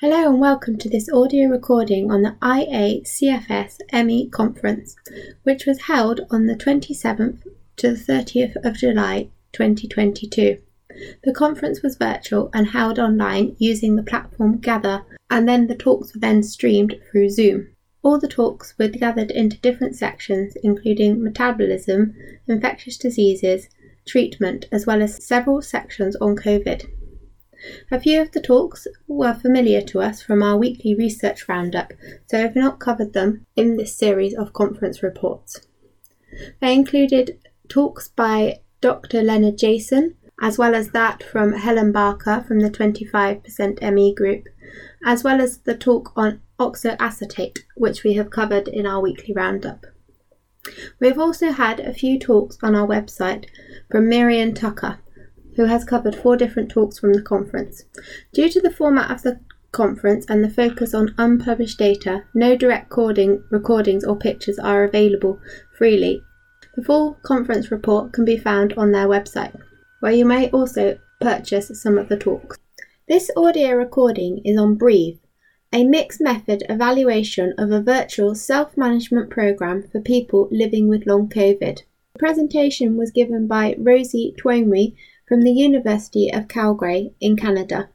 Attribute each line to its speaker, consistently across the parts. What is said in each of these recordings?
Speaker 1: Hello and welcome to this audio recording on the IACFS ME conference, which was held on the 27th to the 30th of July 2022. The conference was virtual and held online using the platform Gather, and then the talks were then streamed through Zoom. All the talks were gathered into different sections, including metabolism, infectious diseases, treatment, as well as several sections on COVID. A few of the talks were familiar to us from our weekly research roundup, so I've not covered them in this series of conference reports. They included talks by Dr. Leonard Jason, as well as that from Helen Barker from the 25% ME group, as well as the talk on oxaloacetate, which we have covered in our weekly roundup. We have also had a few talks on our website from Miriam Tucker, who has covered four different talks from the conference. Due to the format of the conference and the focus on unpublished data, no direct recording, recordings or pictures are available freely. The full conference report can be found on their website, where you may also purchase some of the talks. This audio recording is on Breathe, a mixed method evaluation of a virtual self management program for people living with long COVID. The presentation was given by Rosie Twomey from the University of Calgary in Canada.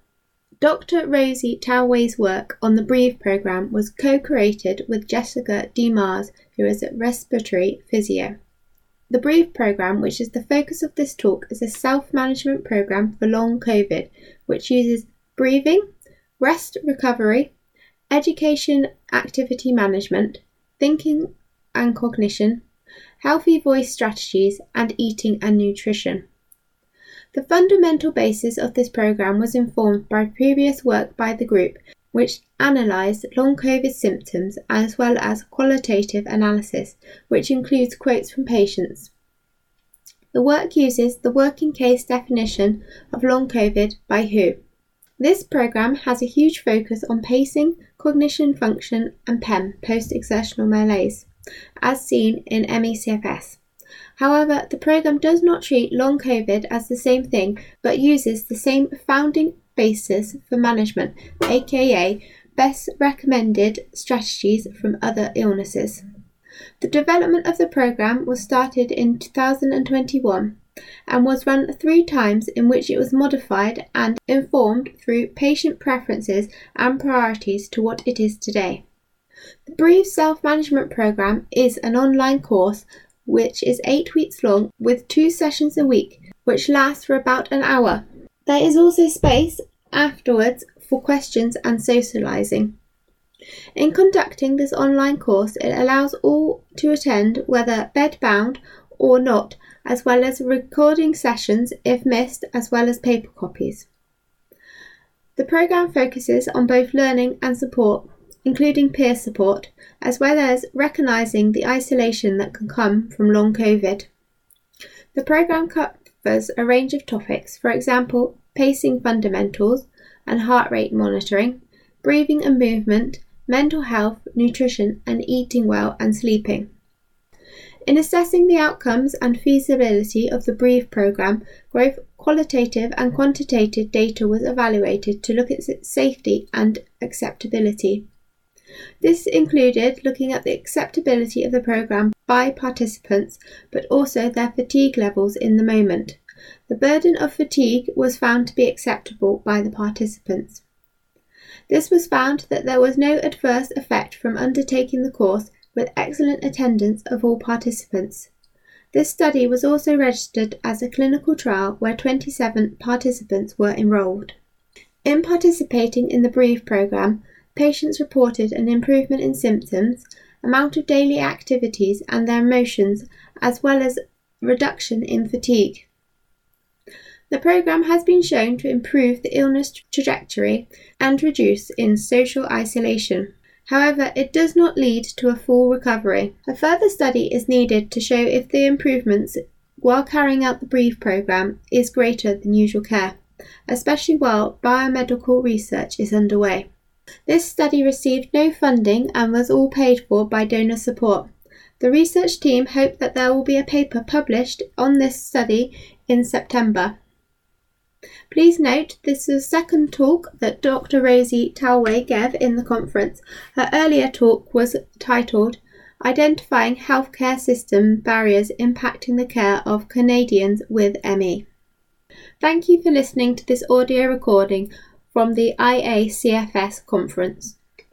Speaker 1: Dr. Rosie Twomey's work on the Breathe program was co-created with Jessica DeMars, who is a respiratory physio. The Breathe program, which is the focus of this talk, is a self-management program for long COVID, which uses breathing, rest recovery, education activity management, thinking and cognition, healthy voice strategies, and eating and nutrition. The fundamental basis of this program was informed by previous work by the group, which analysed long COVID symptoms as well as qualitative analysis, which includes quotes from patients. The work uses the working case definition of long COVID by WHO. This program has a huge focus on pacing, cognition function, and PEM post exertional malaise, as seen in MECFS. However, the program does not treat long COVID as the same thing, but uses the same founding basis for management, aka best recommended strategies from other illnesses. The development of the program was started in 2021 and was run three times in which it was modified and informed through patient preferences and priorities to what it is today. The Breathe Self Management Program is an online course which is eight weeks long with two sessions a week, which last for about an hour. There is also space afterwards for questions and socialising. In conducting this online course, it allows all to attend, whether bedbound or not, as well as recording sessions if missed, as well as paper copies. The programme focuses on both learning and support including peer support, as well as recognising the isolation that can come from long COVID. The programme covers a range of topics, for example, pacing fundamentals and heart rate monitoring, breathing and movement, mental health, nutrition, and eating well and sleeping. In assessing the outcomes and feasibility of the Breathe programme, both qualitative and quantitative data was evaluated to look at its safety and acceptability. This included looking at the acceptability of the program by participants, but also their fatigue levels in the moment. The burden of fatigue was found to be acceptable by the participants. This was found that there was no adverse effect from undertaking the course with excellent attendance of all participants. This study was also registered as a clinical trial where 27 participants were enrolled. In participating in the Breathe program, Patients reported an improvement in symptoms, amount of daily activities and their emotions, as well as reduction in fatigue. The program has been shown to improve the illness trajectory and reduce in social isolation. However, it does not lead to a full recovery. A further study is needed to show if the improvements while carrying out the Breathe program is greater than usual care, especially while biomedical research is underway. This study received no funding and was all paid for by donor support. The research team hope that there will be a paper published on this study in September. Please note this is the second talk that Dr. Rosie Twomey gave in the conference. Her earlier talk was titled Identifying Healthcare System Barriers Impacting the Care of Canadians with ME. Thank you for listening to this audio recording from the IACFS conference.